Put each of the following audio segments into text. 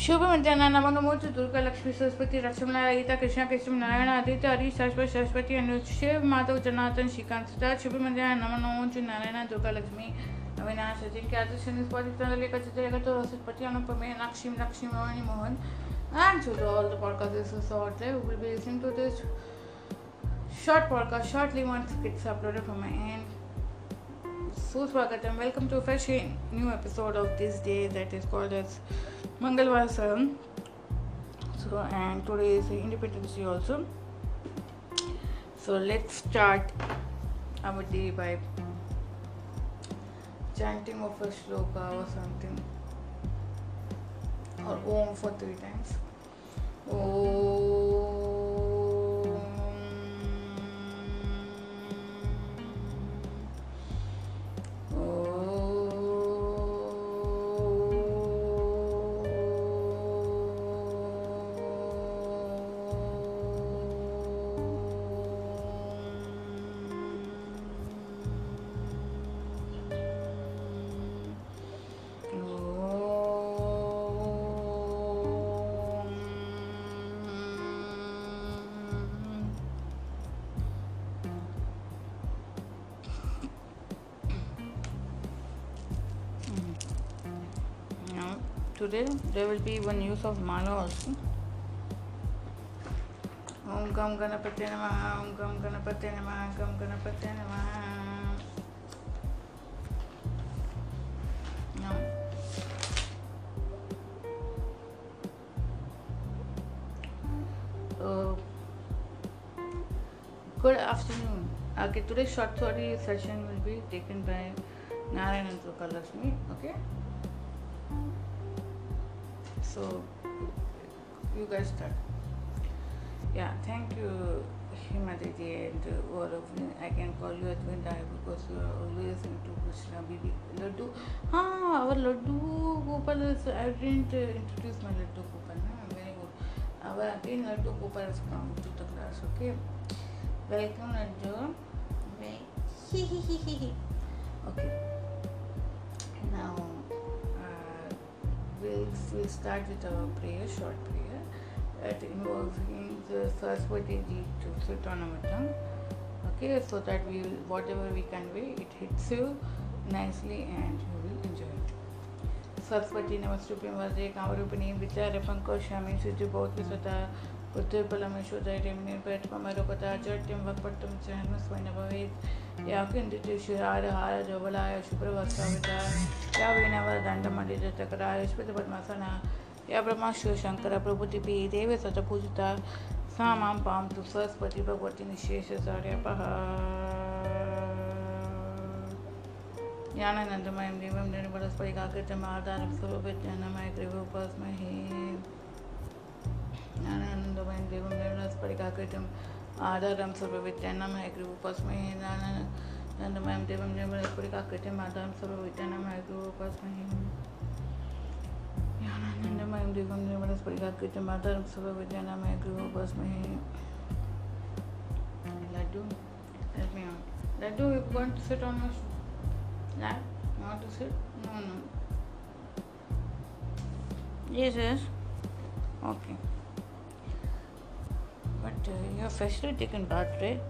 शुभ मध्याना नमक मूर्ति दुर्गा लक्ष्मी सरस्वती रक्षमला गीता कृष्ण कृष्ण नारायण आदित्य, हरि सरस्वती सरस्वती अनु शिव, माधव जनातन श्रीकांत शुभ मध्याना नमन ओं नारायण दुर्गा लक्ष्मी अविनाश जी के आदर्श तो Saraswati Anupame Lakshmi Lakshmi Rohini Mohan and to all the podcast will be listening to this short podcast shortly one skits uploaded from my end सुस्वागतम welcome to fresh new episode of this day that is called as Mangalvarsam. So, and today is Independence Day also. So, let's start our day by chanting of a shloka or something, or Om for three times. Now, today there will be one use of mala also. Om Gam Ganapati Namaha, Om Gam Ganapati Namaha, Gam Ganapati Namaha. Now, uh, good afternoon. Okay, today's short story session will be taken by Narayan and Sukalakshmi. Okay. So you guys start. Yeah, thank you, Himaditi and all of you. I can call you Advinda because you are always into Krishna Bibi. Laddu. Ah, our Laddu Gopal is. I didn't uh, introduce my Laddu Gopal. No? Very good. Our again Laddu Gopal has come to the class. Okay. Welcome, Laddu. okay. Now Uh, we'll, we'll start with our prayer, short prayer, that involving the Saraswati ji to sit on our tongue. Okay, so that we will, whatever we convey, it hits you nicely and you will enjoy it. Saraswati नमस्तुभ्यं वरदे कामरूपिणी विचारपङ्कोशामि शुचिबोधिसता बुद्धिर्बलमेश्वरैर्निर्भयत्वमरुकथा जट्यं वक्पट्टं च हनुस्मै न भवेत् ಯಾಕೆಂದಿತು ಶಿರಾರ ಹಾರ ಜೋಬಲಾಯ ಶುಭ್ರವಸ್ತಾವಿತ ಯಾವ ವೀಣವರ ದಂಡ ಮಂಡಿತ ಚಕ್ರ ಯಶ್ವತ ಪದ್ಮಾಸನ या ब्रह्मा शिव शंकर प्रभुतिभि देव सतपूजिता सा माँ पां तु सरस्वती भगवती निःशेषसार्यपः ज्ञानानन्दमयं देवं निर्मलस्परिकाकृतमाधारं स्वरूपज्ञानमय त्रिभुपस्महे ज्ञानानन्दमयं देवं निर्मलस्परिकाकृतम् ஆதாரம் சர்வவித்யானம் ஹயக்ரீவு உபாஸ்மஹேதான நந்தமயம் தேவம் ஜெயபுரி காக்கட்யம் ஆதாரம் சர்வவித்யானம் ஹயக்ரீவு உபாஸ்மஹேதான ध्यानानंदमयम देवम जयमनस्परि काकटम आधारम सर्वविद्यानामय गृह उपासमहे Laddu help me out. Ladu, you going to sit on your lap? You want to sit? No, no. This is okay. But uh, you're freshly taken bath, right?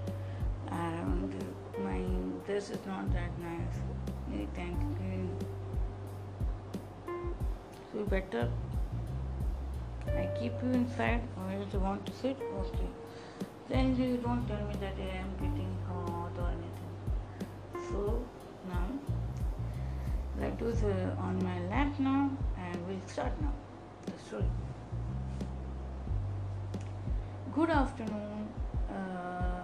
And my dress is not that nice. Thank you. So better I keep you inside or you want to sit? Okay. Then you don't tell me that I am getting hot or anything. So now Laddu is uh, on my lap now and we'll start now the story. Uh, uh,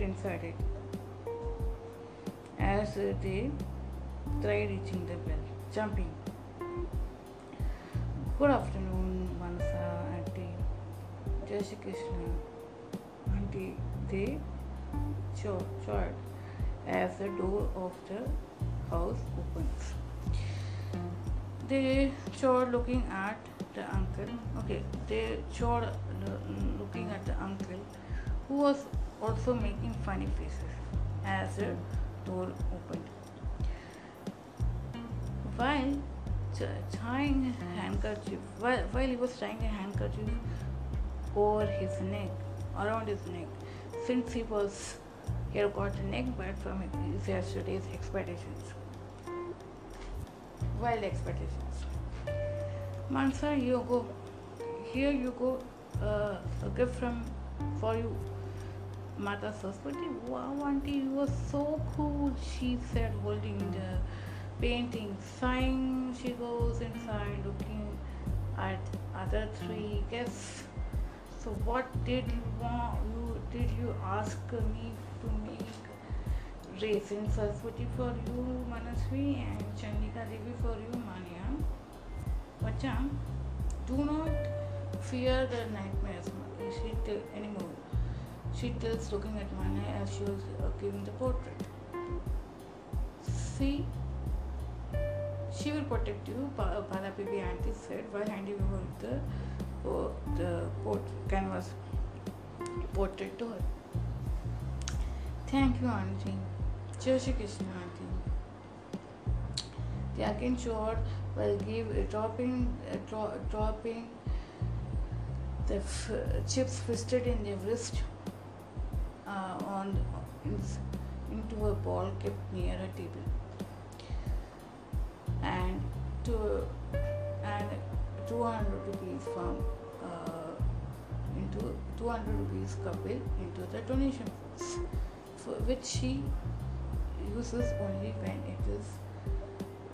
inside it as uh, they try reaching the bell, jumping. Good afternoon, Mansa, Auntie. Jai Shri Krishna. Auntie, they chord as the door of the house opens. They chore looking at the uncle. Okay, they showed uh, looking at the uncle, who was also making funny faces as the door opened. While tying a handkerchief, while, while he was tying a handkerchief over his neck, around his neck, since he was he had got a neck back from his yesterday's expeditions, wild expeditions. Mansa, you go. Here you go. Uh, a gift from for you, Mata Saraswati. Wow, auntie, you were so cool. She said, holding the painting. Sighing, she goes inside, looking at other three guests. So, what did you want? Did you ask me to make raisin Saraswati for you, Manasvi, and Chandika Devi for you, Manya? Bacha, do not fear the nightmares she t- anymore. She tells, looking at Manya as she was uh, giving the portrait. See, she will protect you, Bala Bibi auntie said while handing over the, uh, the port, canvas portrait to her. Thank you, auntie. Jai Shri Krishna, auntie. The again showed will give a dropping, a dro- dropping the f- chips twisted in the wrist uh, on in, into a ball kept near a table and to and 200 rupees from uh, into 200 rupees couple into the donation box which she uses only when it is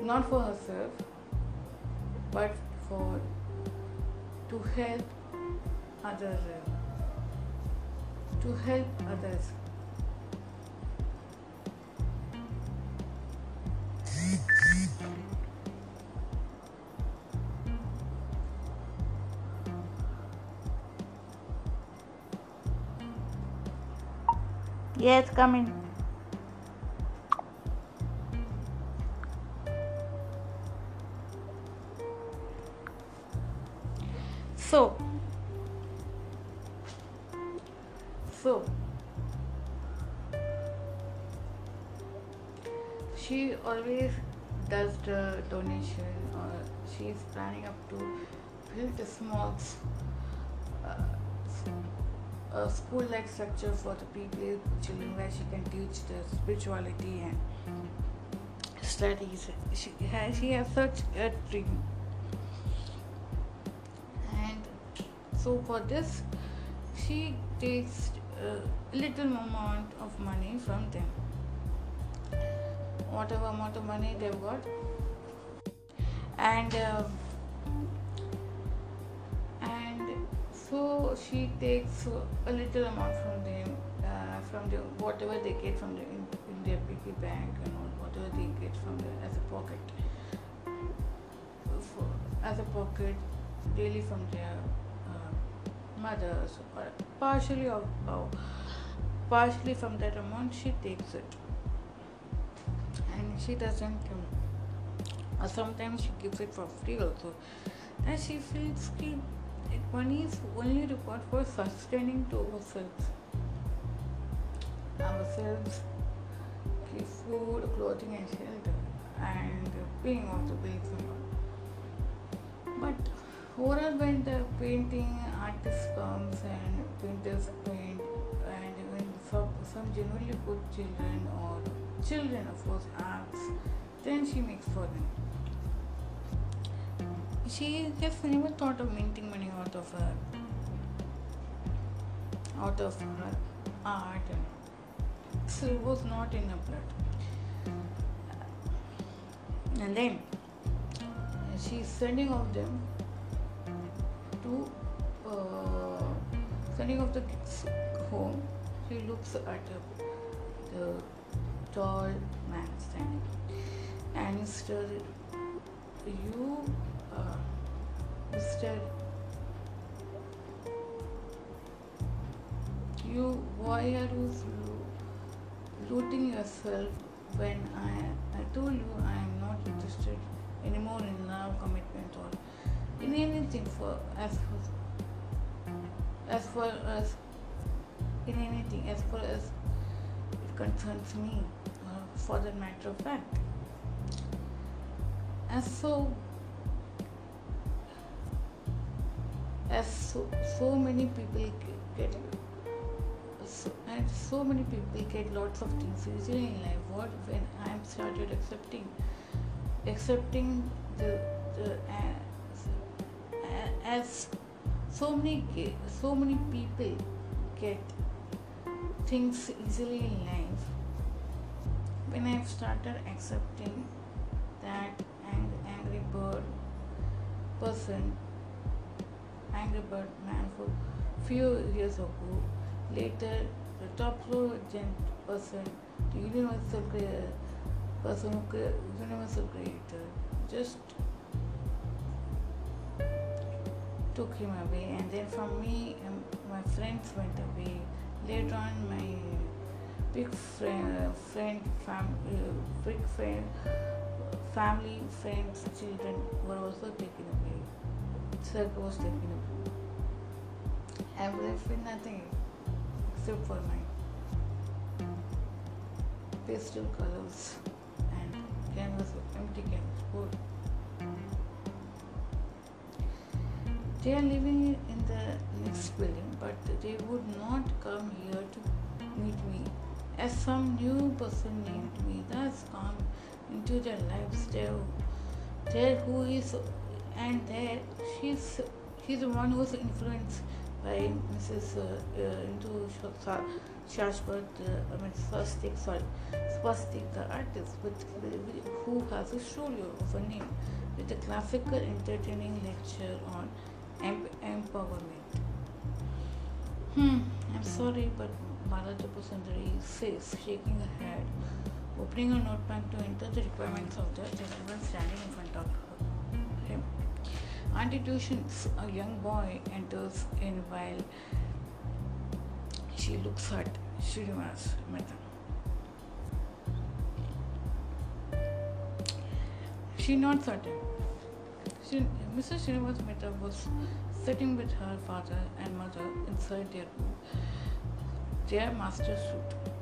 not for herself but for to help others to help others Yes, come in. So, so she always does the donation or she is planning up to build a small uh, a school like structure for the people children where she can teach the spirituality and studies. She has she has such a dream. And so for this she takes a little amount of money from them. Whatever amount of money they've got. And uh, so she takes a little amount from them uh, from the whatever they get from the in, in their piggy bank and all, whatever they get from the as a pocket. For, as a pocket daily from their uh, mothers or partially of partially from that amount she takes it. And she doesn't um, sometimes she gives it for free also. And she feels money is only required for sustaining to ourselves. Ourselves food, clothing, and shelter, and paying off the bills and all. But overall, when the painting artist comes and painters paint, and when some, some genuinely good children or children, of course, acts, then she makes for them she just never thought of minting money out of her out of her art it was not in her blood. And then she's sending off them to uh, sending off the kids home. She looks at a, the tall man standing. And says you uh, Instead, you why are you looting yourself when I I told you I am not interested anymore in love, commitment, or in anything for as for, as far as in anything as far as it concerns me, uh, for that matter of fact. And so, as so, so many people get, and so many people get lots of things easily in life. What when I started accepting, accepting the, the uh, as so many so many people get things easily in life when I've started accepting that ang- angry bird person, angry bird man for few years ago, later the top floor gent person, the universal creator, person who universal creator, just took him away, and then from me, um, my friends went away Later on, my big friend, friend fam, uh, big friend, family, friends, children were also taken away. Circle was taken away. I was left with nothing my pastel colors and canvas, empty canvas board. They are living in the next building, but they would not come here to meet me. As some new person named me, thus come into their lives. There, there who is, and there she's she's the one who's influenced by Mrs. Uh, uh, into Shashwat, uh, I mean Swastik, sorry, Swastik, the artist, with, who has a studio of a name with a classical entertaining lecture on empowerment. Hmm, I'm sorry, but Balajapu Sundari says, shaking her head, opening her notepad to enter the requirements of the gentleman standing in front of him. Auntie Tuitions, a young boy enters in while she looks at Srinivas Mehta. She nods at him. Mrs. Srinivas Mehta was sitting with her father and mother inside their room, their master suit.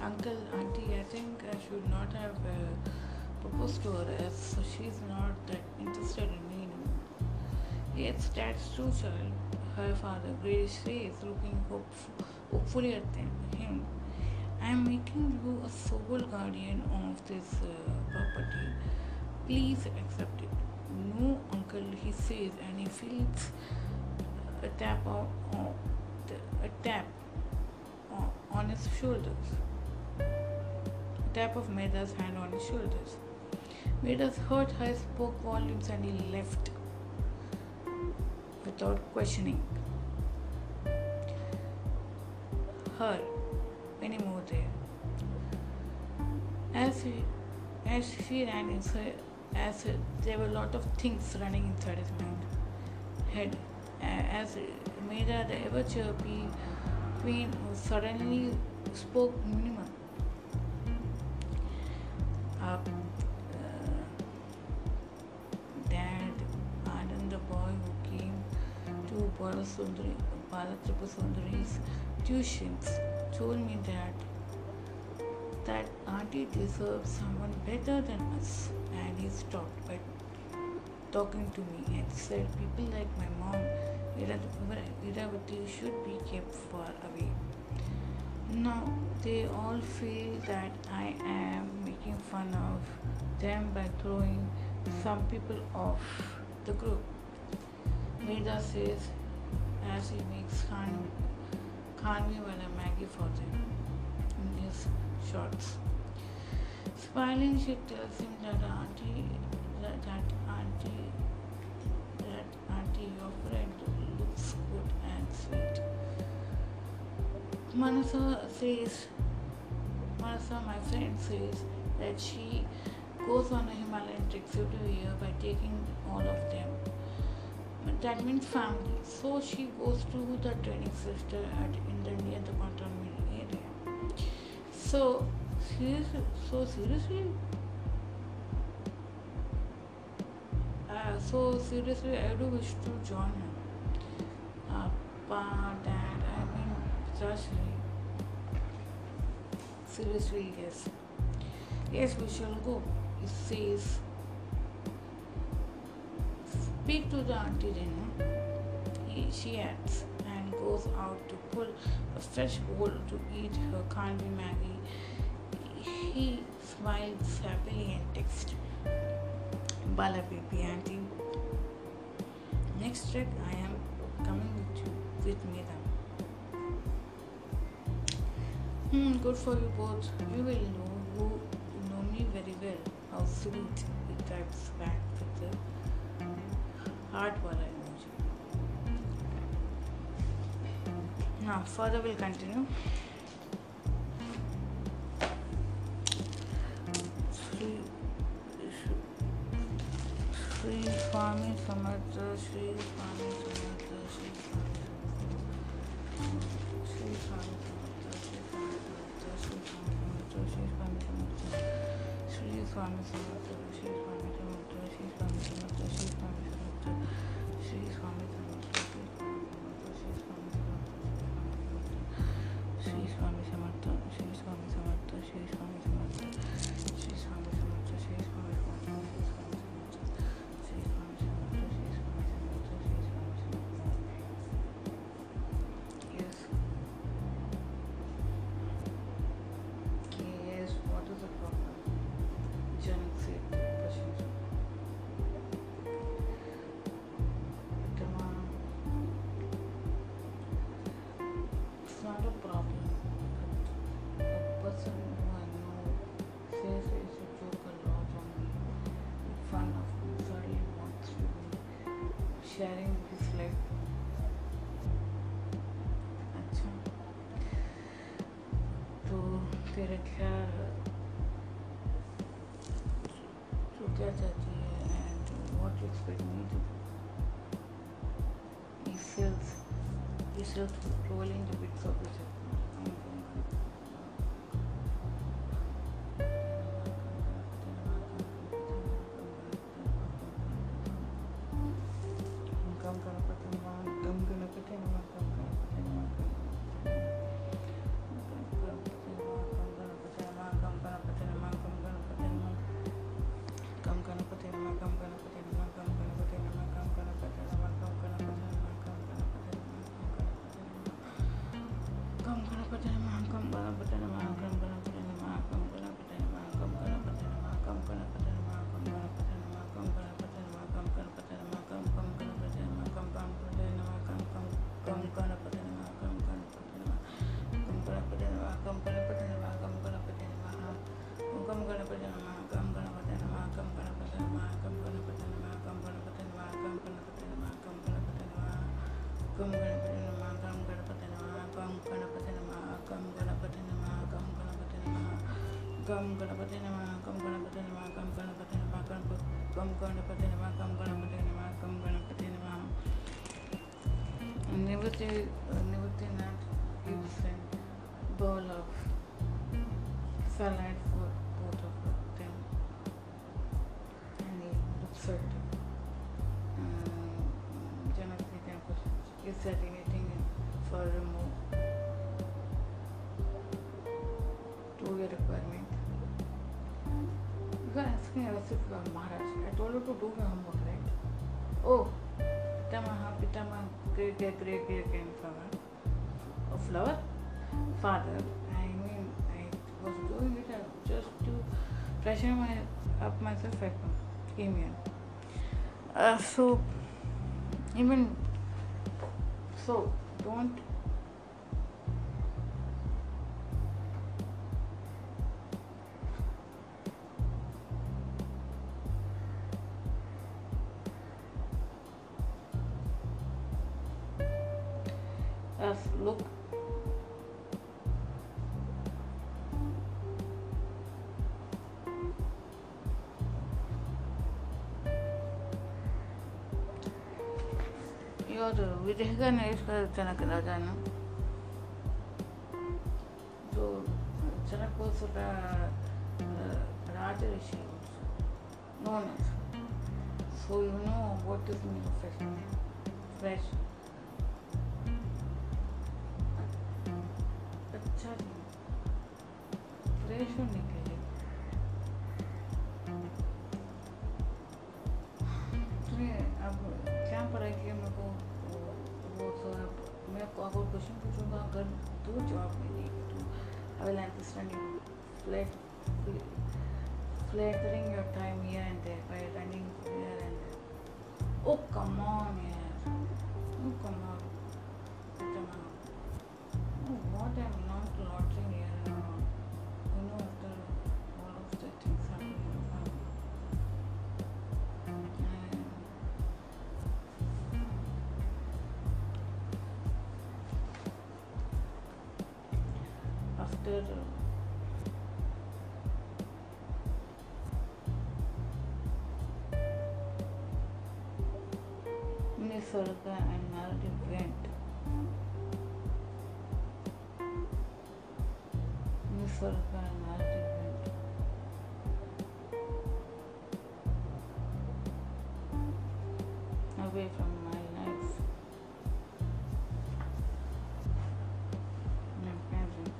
Uncle, auntie, I think I should not have uh, proposed to her as she's not that interested in me. Yes, that's true, child. Her father, grayish face, looking hopeful, hopefully at them, him. I am making you a sole guardian of this uh, property. Please accept it no uncle he says and he feels a tap on, a tap on his shoulders a tap of Meda's hand on his shoulders Meda's hurt her spoke volumes and he left without questioning her anymore there as he as she ran inside as there were a lot of things running inside his mind. Head as Meda, the ever chirpy queen, suddenly spoke minimum. Balasundari, Balatripasundari's tuitions, told me that that auntie deserves someone better than us and he stopped by talking to me and said people like my mom Iravati should be kept far away. Now they all feel that I am making fun of them by throwing some people off the group. Meda says as he makes Khan, Khanvi wala Maggie for them in his shorts. Smiling, she tells him that auntie, that, that auntie, that auntie, your friend looks good and sweet. Manasa says, Manasa, my friend says that she goes on a Himalayan trip every year by taking all of them that means family. So she goes to the training center at in the near the cantonment area. So seriously, so seriously, uh, so seriously, I do wish to join her. Uh, dad, I mean, seriously, seriously, yes, yes, we shall go. It says Speak to the auntie Renu. She eats and goes out to pull a fresh bowl to eat her Kanvi Maggie. He smiles happily and texts Bala baby auntie. Next trip I am coming with you with Mira. Hmm, good for you both. You will know who know me very well. How sweet he types back with the hard work now further we'll continue. Sri, Sri Swami Samartha Sri Swami Samartha Sri Swami Sri Swami Samartha Sri Swami Samartha Sri Swami Samartha Sri Swami Samartha a cab to get at the and what you expect me to do. He felt he felt rolling the bits big trouble. Come Ganpati num come Ganpati num come Ganpati num come come Ganpati num come Ganpati num come Ganpati num Nivritti Nivritti Nath of salad for both of them and You can ask me also for Maharaj. I told you to do my homework, right? Oh, Pitamaha, Pitamaha, great, great, great, great grandfather. A flower? Father. I mean, I was doing it just to freshen my, up myself. I came here. Uh, so, even so, don't ವಿದೇಹಗಣೇಶ್ವರ ಜನಕ ರಾಜಾನ जो जनक was the uh, Raja Rishi known as. So So you know what is mean fresh. Fresh. अच्छा जी fresh होने And Maldiv went. Nisarga and Maldiv went. Away from my life. My parents.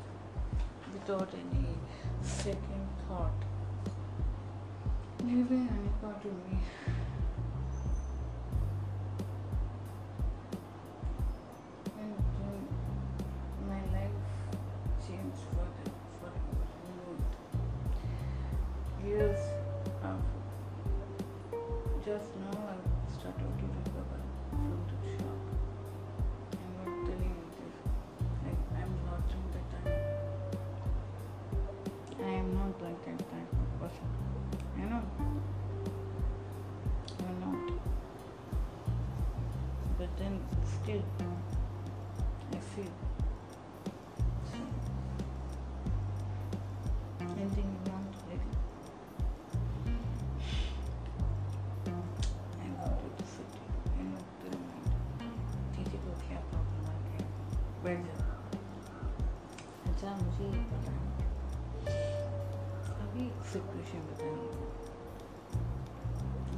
Situation बतानी है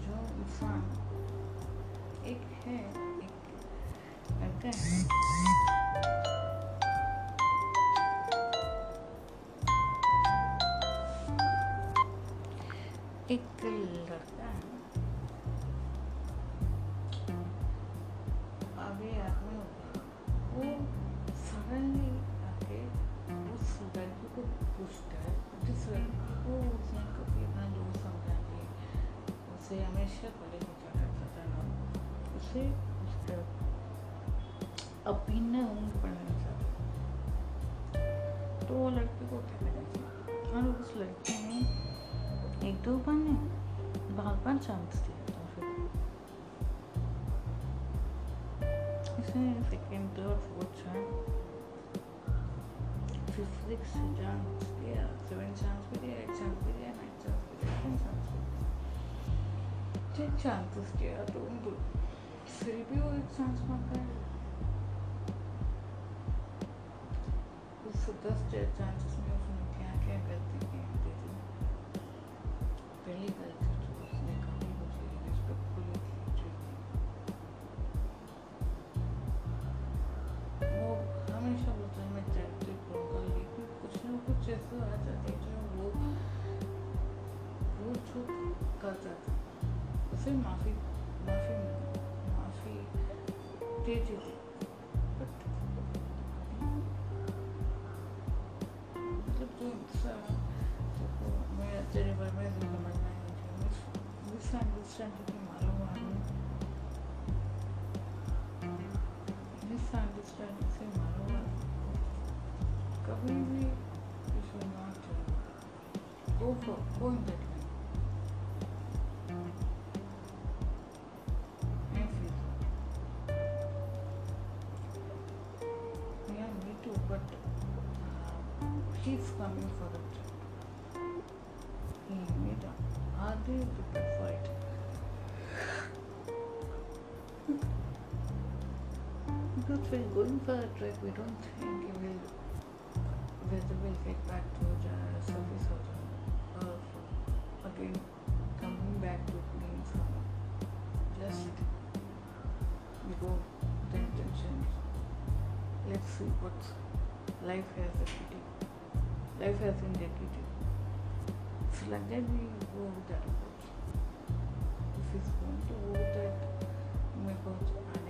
जो इंसान एक है एक लड़का है एक उसका ओपिनियन पढ़ना चाहता तो वो लड़की को करना चाहिए और उस लड़की ने एक दो बार नहीं बार बार चांस दिया था फिर इसने second third fourth chance fifth six chance दिया सेवन चांस भी दिया एट चांस भी दिया नाइन चांस भी दिया टेन चांस भी दिया। टेन चांसेस दिया तो उनको फिर भी वो एक चांस मंगा सदस्य चांसेस में उसने क्या क्या गलती की do the perfect. because we're going for a trip, we don't think it will whether we'll get back to our surface or uh, again coming back to clean someone. Just we go with the intention. Let's see what life has a kitty. Life has in the. like that we go with that approach. If it's going to go with that, my God,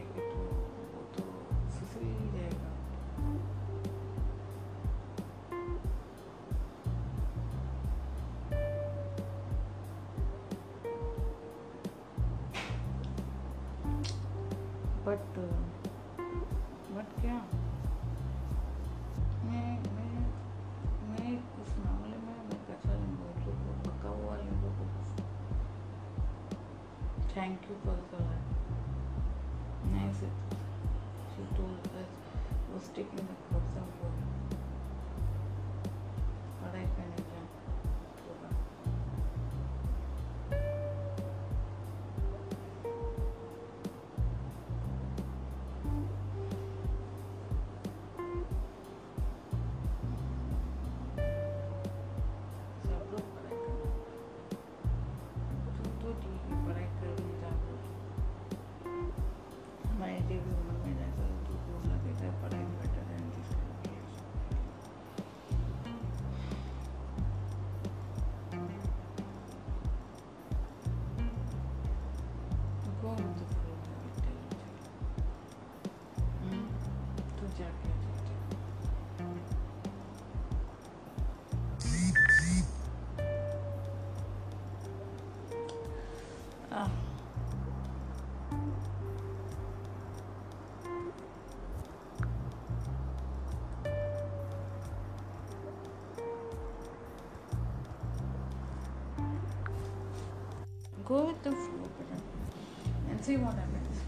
see what happens.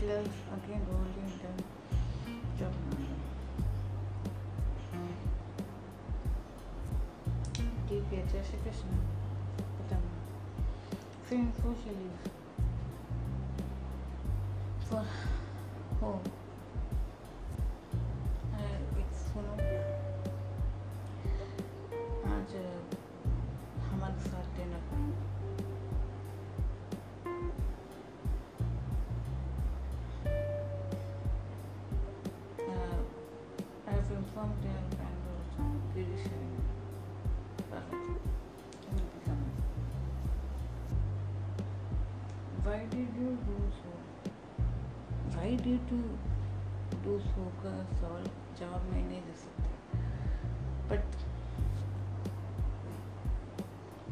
Glove again rolling then job number. DP Jai Shri Krishna. Putama. Feeling. For home. टू सो का solve जवाब मैं नहीं दे सकता। But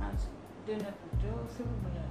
आज dinner जो सिर्फ़ बुला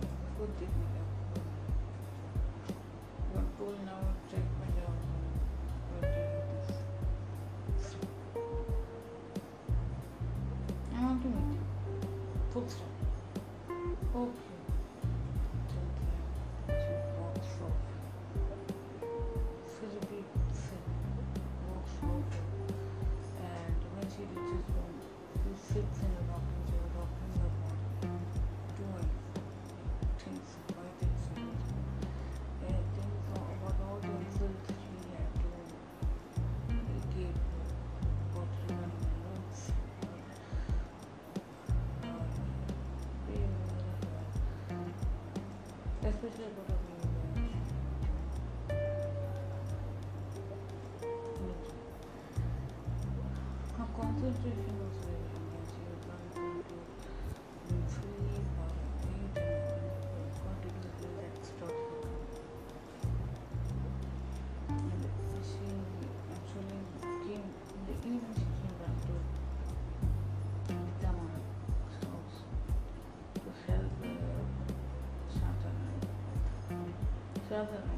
doesn't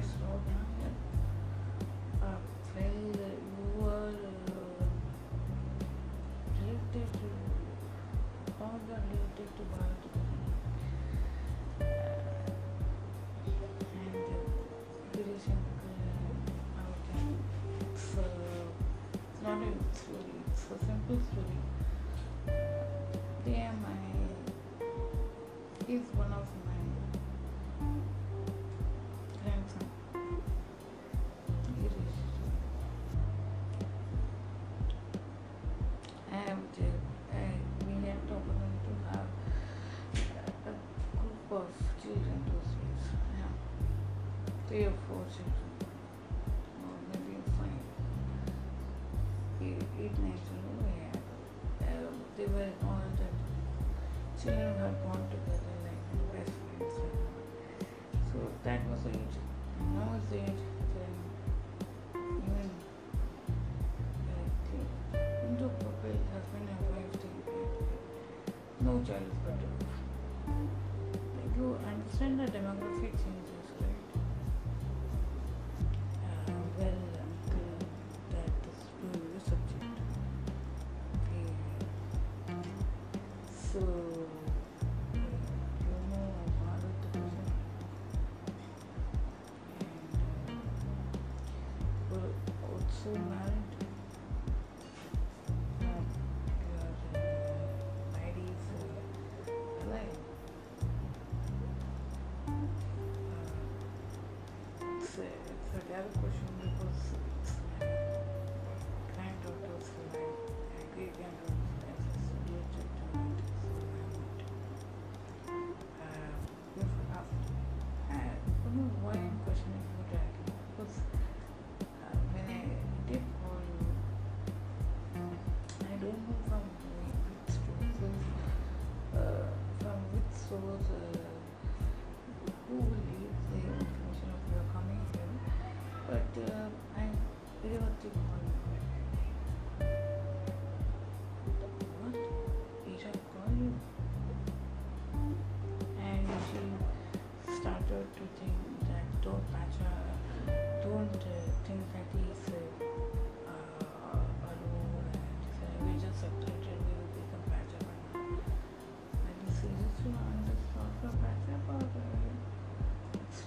years old now. husband and wife no child is better. You understand that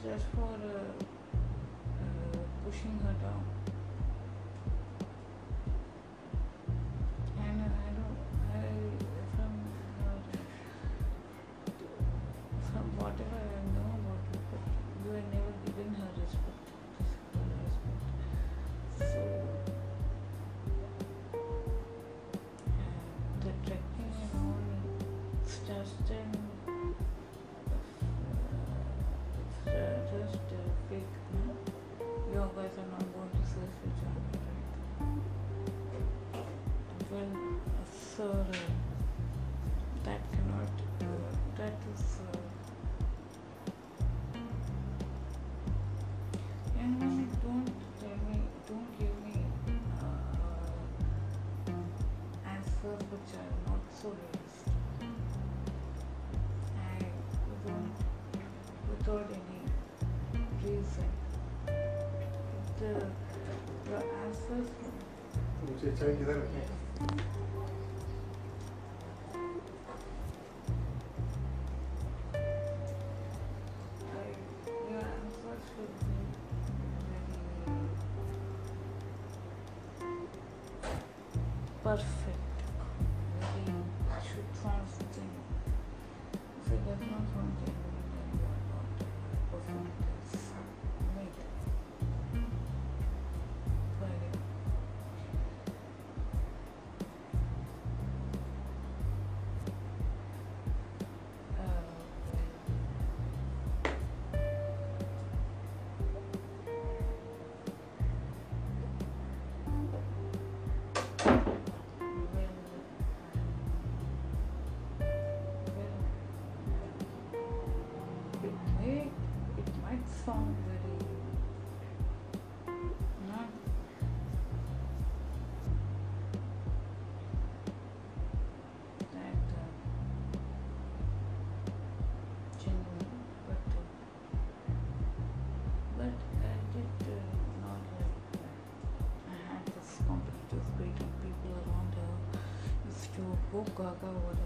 just for the Thank you. suka kawan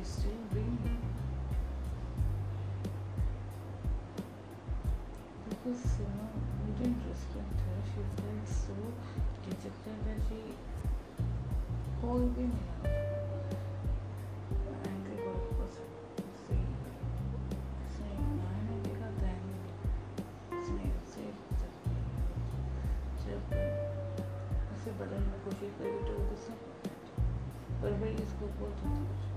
is still raining. Because you know, we didn't respect her. She felt so dejected that she called me now. बदलने की कोशिश करी तो गुस्सा पर भाई इसको बहुत होता है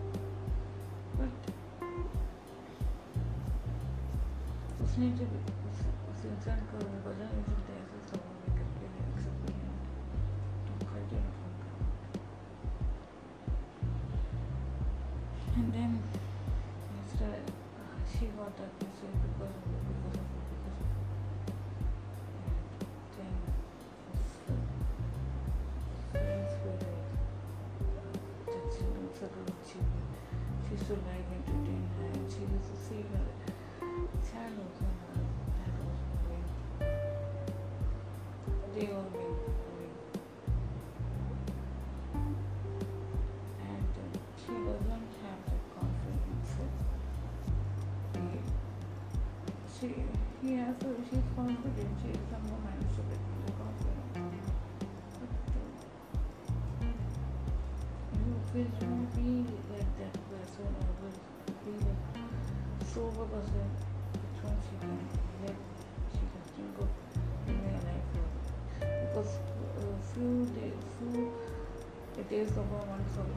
उसने जब उस, उस इंसान का वज़न वज़न तहसील सवाल में करके अक्सर किया तो खर्चे ना फ़ोन कर and then mister she got that message because of she he has a, she's confident she is somehow managed to get the confidence you will not be like that person or will be like sober person which one she can let she can still go in her life. Because uh, a few days few days of her months of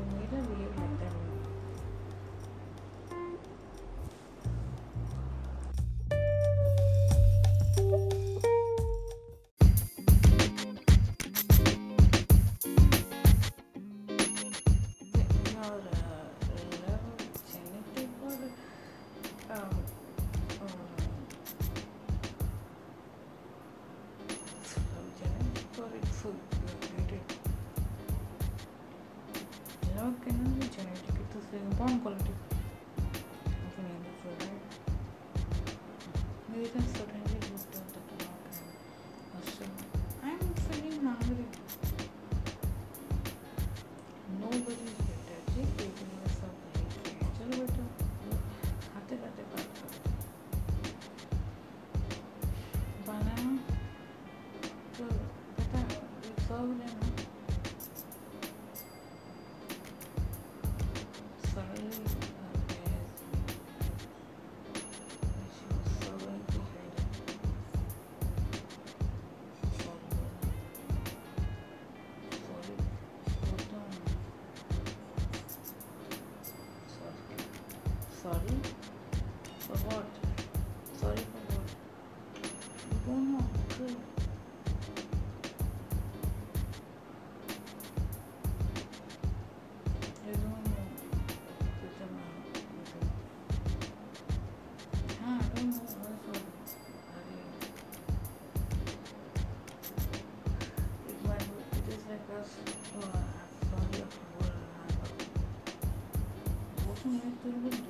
important quality sorry? For what? Sorry for what? I don't know. Good. I don't. Yeah, I don't know. Sorry, I'm sorry. What am I doing?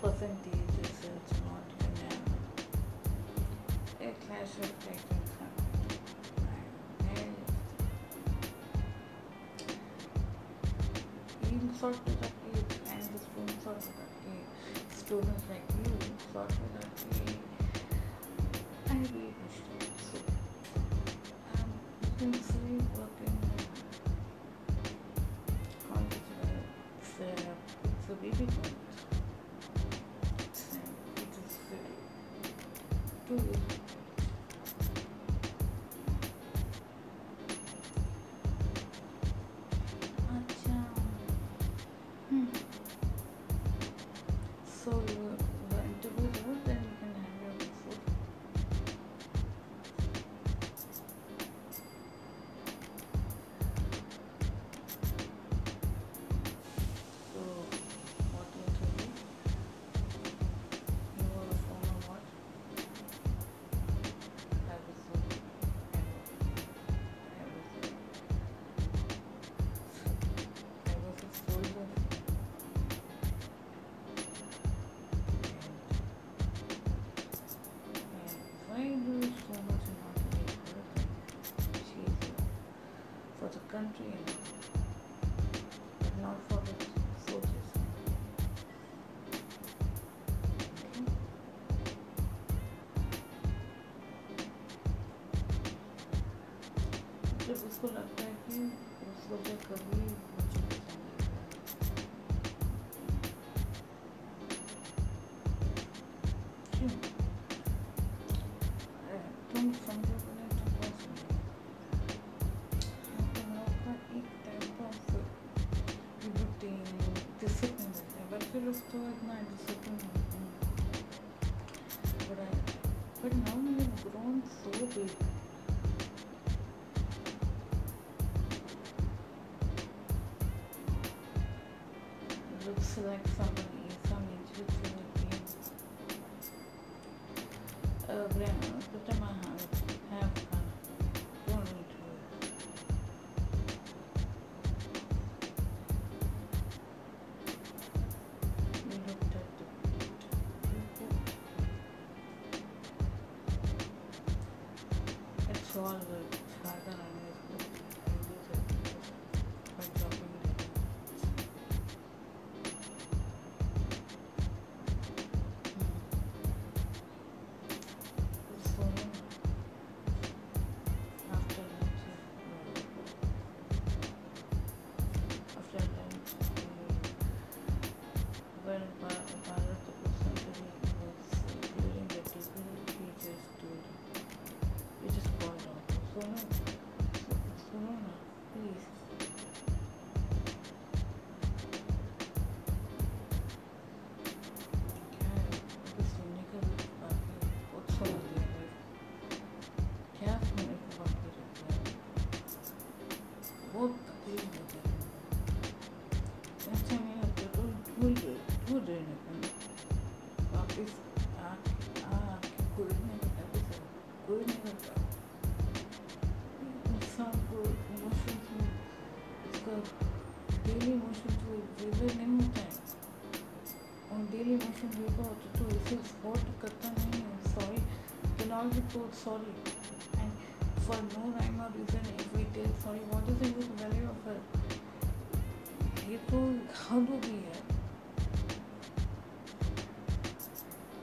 percentages it's not unanimous. A clash of technical. Sort of a and the spoon sort. Students like you sort with a. I really wish to. So, um, you can see बस उसको लगता है कि उसको तो कभी तुम समझो Discipline, but if you look to it, no, select something something to do with me. Uh, grammar. Support करता नहीं हूँ sorry can all report sorry and for no rhyme और reason if we tell sorry what is the value of ये तो हद भी है.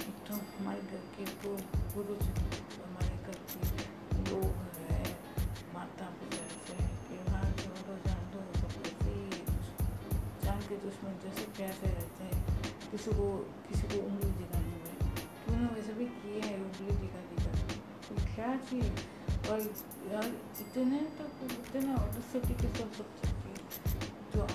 एक तो हमारे घर के तो गुरु हमारे घर के लोग है माता पिता ऐसे व्यवहार छोड़ो, जान दो, सब ऐसे ही जान के दुश्मन जैसे कैसे रहते हैं. किसी को किसी को थी और यार इतने तक तो, इतने ऑटो सिटी के सब सब चुकी जो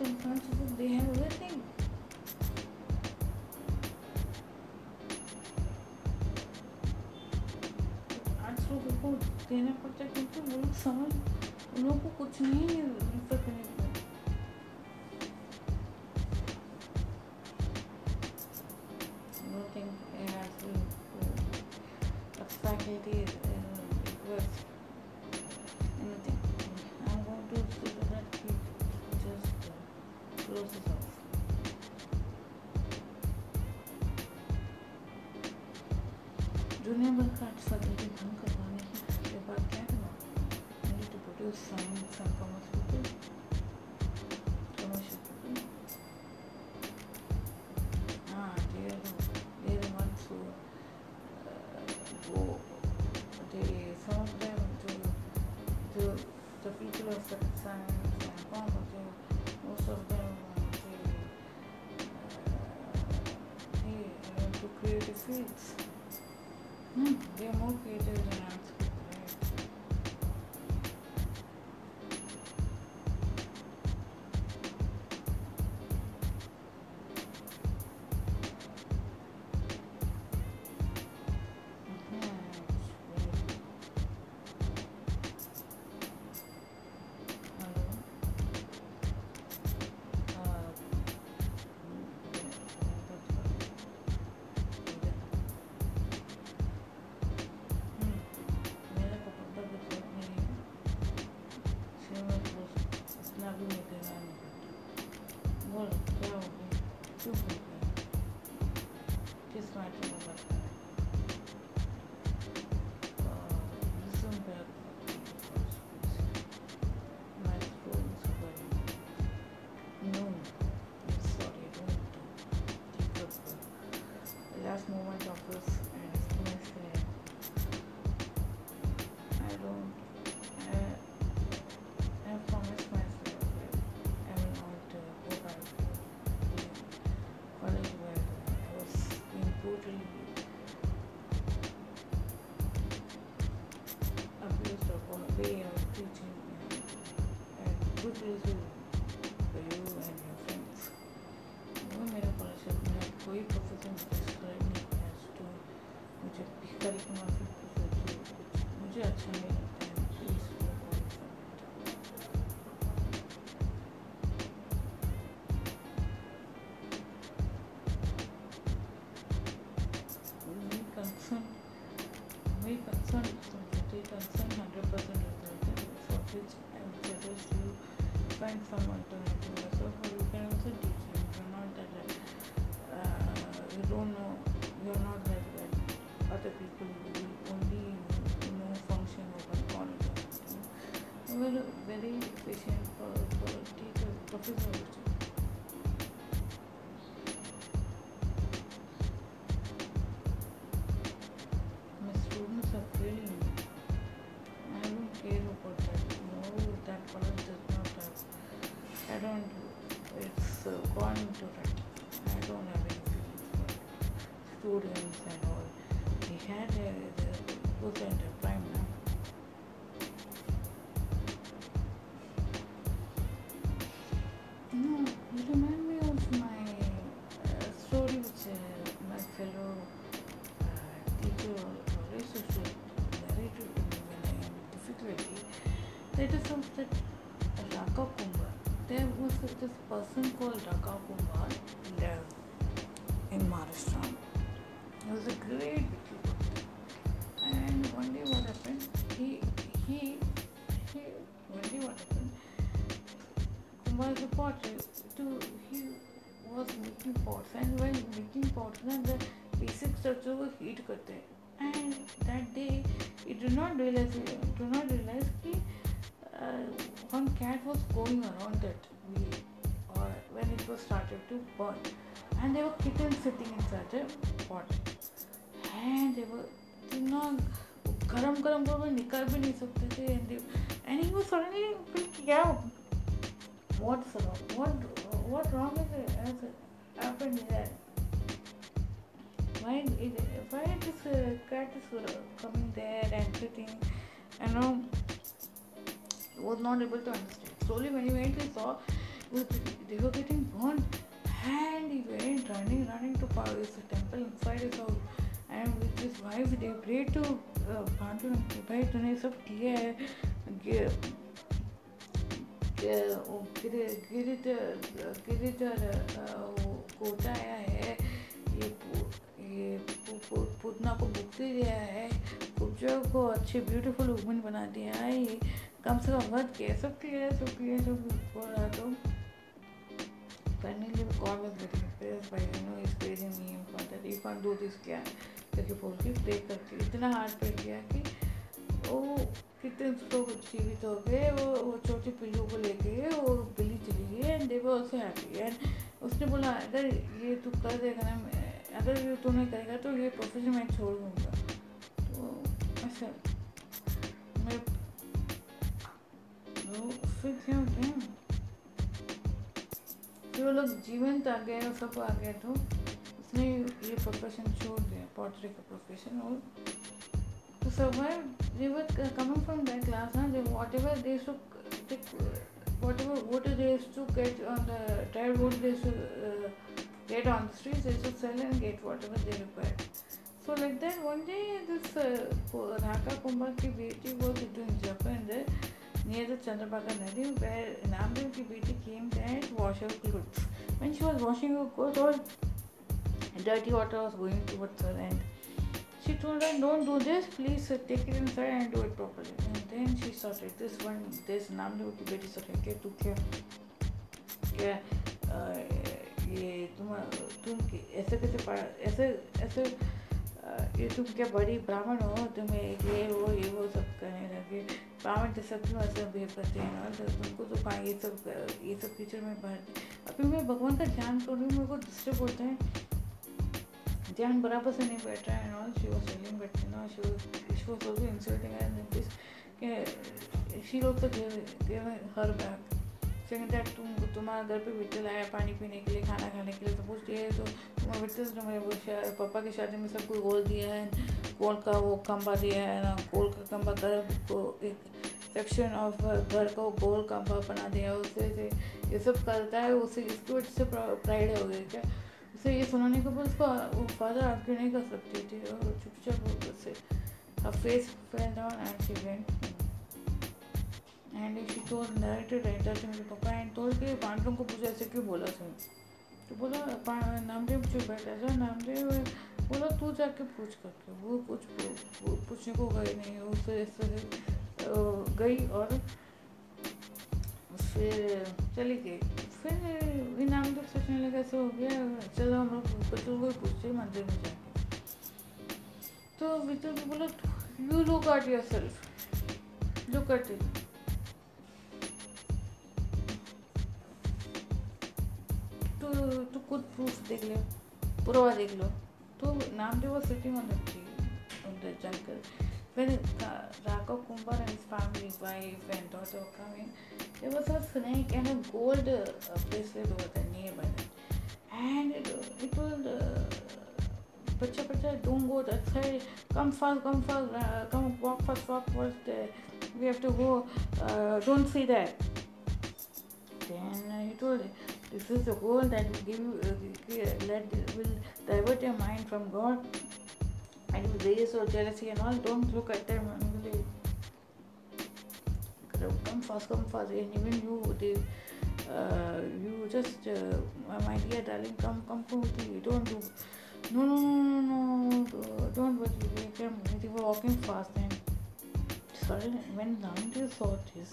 unconscious if they have everything. आज लोगों को देने पड़ते हैं क्योंकि वो लोग समझ उन लोगों को कुछ नहीं रिफर करने the people of the commerce. They, most of them they uh, they are into creative fields. Hmm, they are more creative than arts only you know function over college or something. You're very efficient for, for teacher, professor also. Dhaka Kumbh in, in Maharashtra. It was a great. And one day what happened, he, he, he one day what happened, Kumbh reported to, he was making pots and when making pots, then the basic structure was heat karte and that day he did not realize, He did not realize that uh, one cat was going around that started to burn and there were kittens sitting inside the pot and they were you know गरम गरम गरम निकल भी नहीं सकते थे and they, and he was suddenly क्या what's wrong what what wrong is it has happened here why it, why this uh, cat is uh, coming there and sitting you know was not able to understand. Slowly, when he went, he saw they were getting burned, And he went running, running to Paris, the temple inside his house. With his wife, they prayed to uh, Pandu and भाई तूने सब किया है गिरिधर कोटा आया है ये ये पूतना को मुक्ति दिया है कुब्जा को अच्छे ब्यूटीफुल वुमन बना दिया है ये कम से कम वध किया सब किया सब किया सब बोल तो finally God was getting impressed by you know he's praising me front that you can't do this, क्या? करके बोल के प्रे करके इतना हार्ड प्रे किया कि वो कितने लोग जीवित हो गए। वो वो छोटी पिल्लू को लेके वो बिल्ली चली गई and they were also happy and उसने बोला, अगर ये तू कर देगा ना अगर ये तू नहीं करेगा तो ये प्रोफेशन मैं छोड़ दूँगा। तो ऐसा मैं तो फिर क्या हो जो लोग जीवंत आ गए सब आ गया तो उसने ये प्रोफेशन छोड़ दिया पॉटरी का प्रोफेशन और तो सब है। जीवन कमिंग फ्रॉम दैट क्लास ना जो whatever they whatever vote देश to get on trade vote देश गेट ऑन द स्ट्रीट देश get whatever they require so like that one day this Raka Kumbha की बेटी वो डिटून जब and there near the Chandrabhaga Nadi where Namdev ki beti came there and wash her clothes. When she was washing her clothes, all dirty water was going towards her and she told her, Don't do this, please uh, take it inside and do it properly. And then she started this one, this Namdev की बेटी started क्या तू क्या क्या ये तुम तुम ऐसे कैसे ऐसे ऐसे ये तुम क्या बड़ी ब्राह्मण हो? तुम्हें ये वो ये वो सब करने लगे। ब्राह्मण तो सब क्यों ऐसे बिहेव करते हैं ना तो तुमको तो कहाँ ये सब ये सब कीचड़ में बाहर अभी मैं भगवान का ध्यान कर रही हूँ मेरे को डिस्टर्ब होता है। ध्यान बराबर से नहीं बैठ रहा है and all she was telling but no she was she was also insulting and this तो गिव हर बैक दैट तुम तुम्हारा घर पे विट्ठल आया पानी पीने के लिए, खाना खाने के लिए। तो पूछती है तो तुम्हारा विट्ठल ने मेरे पापा की शादी में सब कुछ गोल दिया है? कोल का वो खंबा दिया है ना? कोल का खंबा घर को एक सेक्शन ऑफ़ घर को गोल खंबा बना दिया उससे से ये सब करता है, उसे इसकी वजह से प्राइड हो गई क्या? उसे ये सुनाने के बाद उसको वो फादर आपके नहीं कर सकती थी और चुपचाप से her face fell down and went and she told narrated later मेरे पापा and told कि पांडवों को पूछा, ऐसे क्यों बोला तुम तो बोला नामदेव जो बैठा था नामदेव बोला, तू जाके पूछ करके, वो कुछ पूछने को गई नहीं उससे ऐसे गई और फिर चली गई। फिर इनाम जब सोचने लगा, ऐसा हो गया, चलो हम लोग बच्चों को पूछते मंदिर में जाके। तो विचल को बोला you look at yourself look at it तो तू खुद प्रूफ देख ले पुरवा देख लो तो his family, wife and daughter were coming there was a snake and a gold uh, bracelet over there nearby that. And it, it told, uh, Bacha Bacha, don't go that side, come fast, come fast, uh, come walk fast, walk fast, uh, we have to go, uh, don't see that. Then uh, he told, This is the goal that will give you uh, that will divert your mind from God and race or jealousy and all. Don't look at them angrily. Come fast, come fast, and even you, they, uh, you just, uh, my dear darling, come, come quickly. Don't do. No, no, no, no, no. Don't. But they were walking fast and suddenly when Nandi saw this,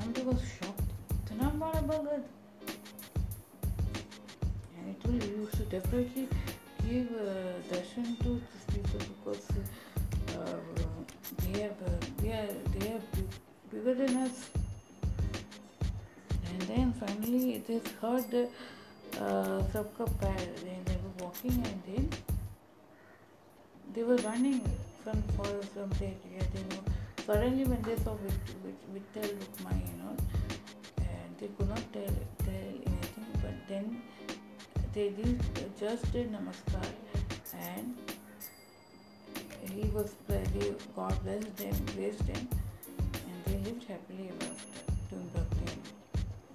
Nandi was shocked. Tanam Bala Bhagat and you should definitely give uh, darshan to these people because uh, they have uh, they are they are bigger than us. And then finally it is heard uh, sabka pair. They, were walking and then they were running from forest from there. Yeah, they were suddenly when they saw Vittal Rukmai, you know, and they could not tell tell anything. But then they did just did namaskar and he was, God blessed them, blessed them and they lived happily ever after doing bhakti.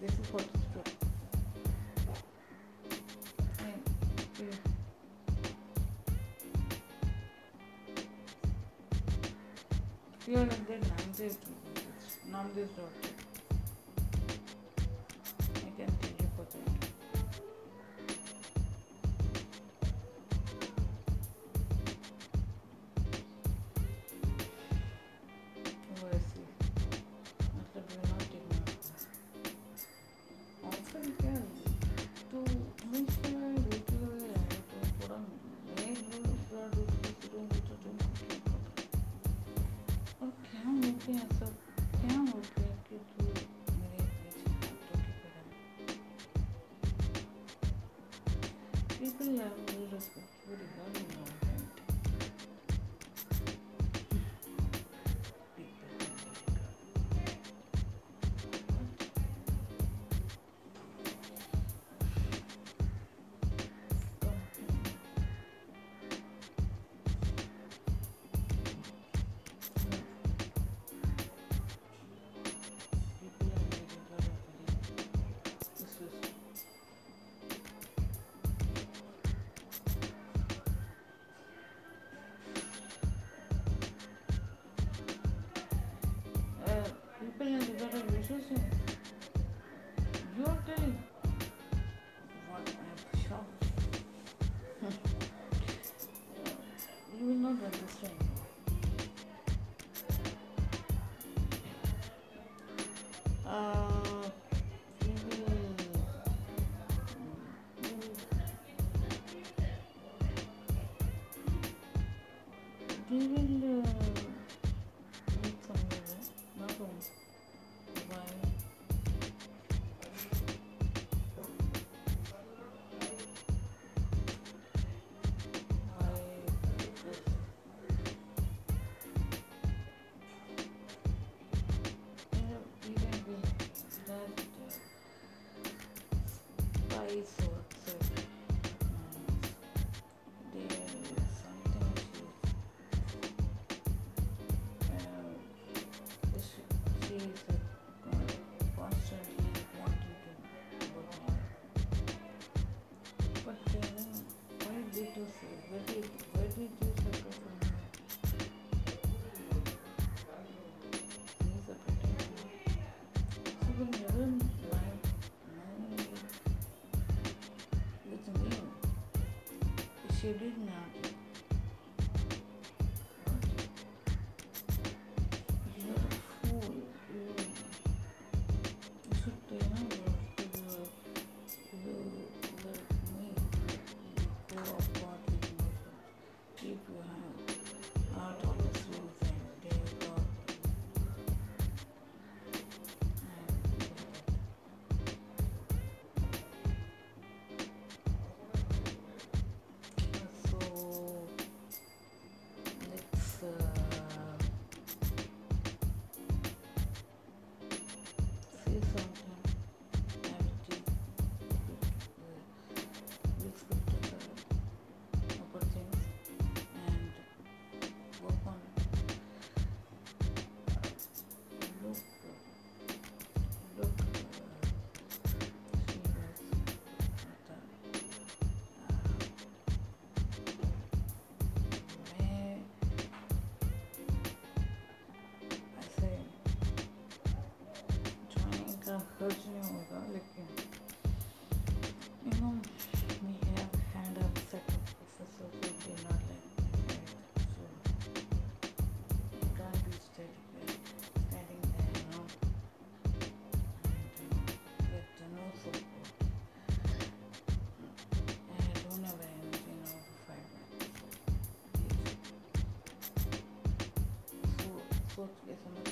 This is what is true. And you, you are like that Namdev, Namdev's daughter. I can tell you for that. Regard of constantly wanting to but why did you? Where did, where did you She did दर्ज नहीं होगा लेकिन you know we have had a set of professor in our life so can't be study standing there now and get to know so Portuguesa, mas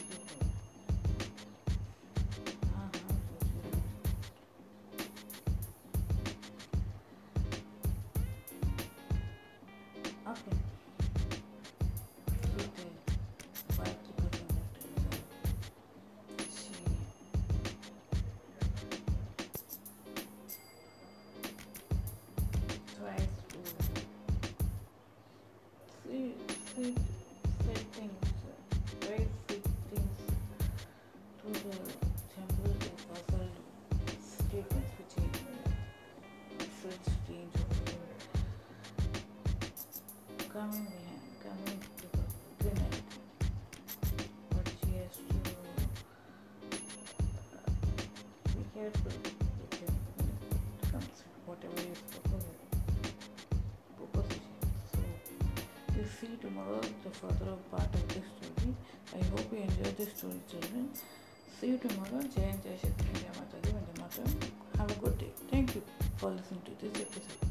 said said things, very sweet things to the temple of puzzled statements which he should of coming behind, coming to the behind. But she has to uh, be careful with him when it comes, whatever. Tomorrow the further part of this story. I hope you enjoyed this story, children. See you tomorrow. Jai and Jai Shakti Jai Mataji Have a good day. Thank you for listening to this episode.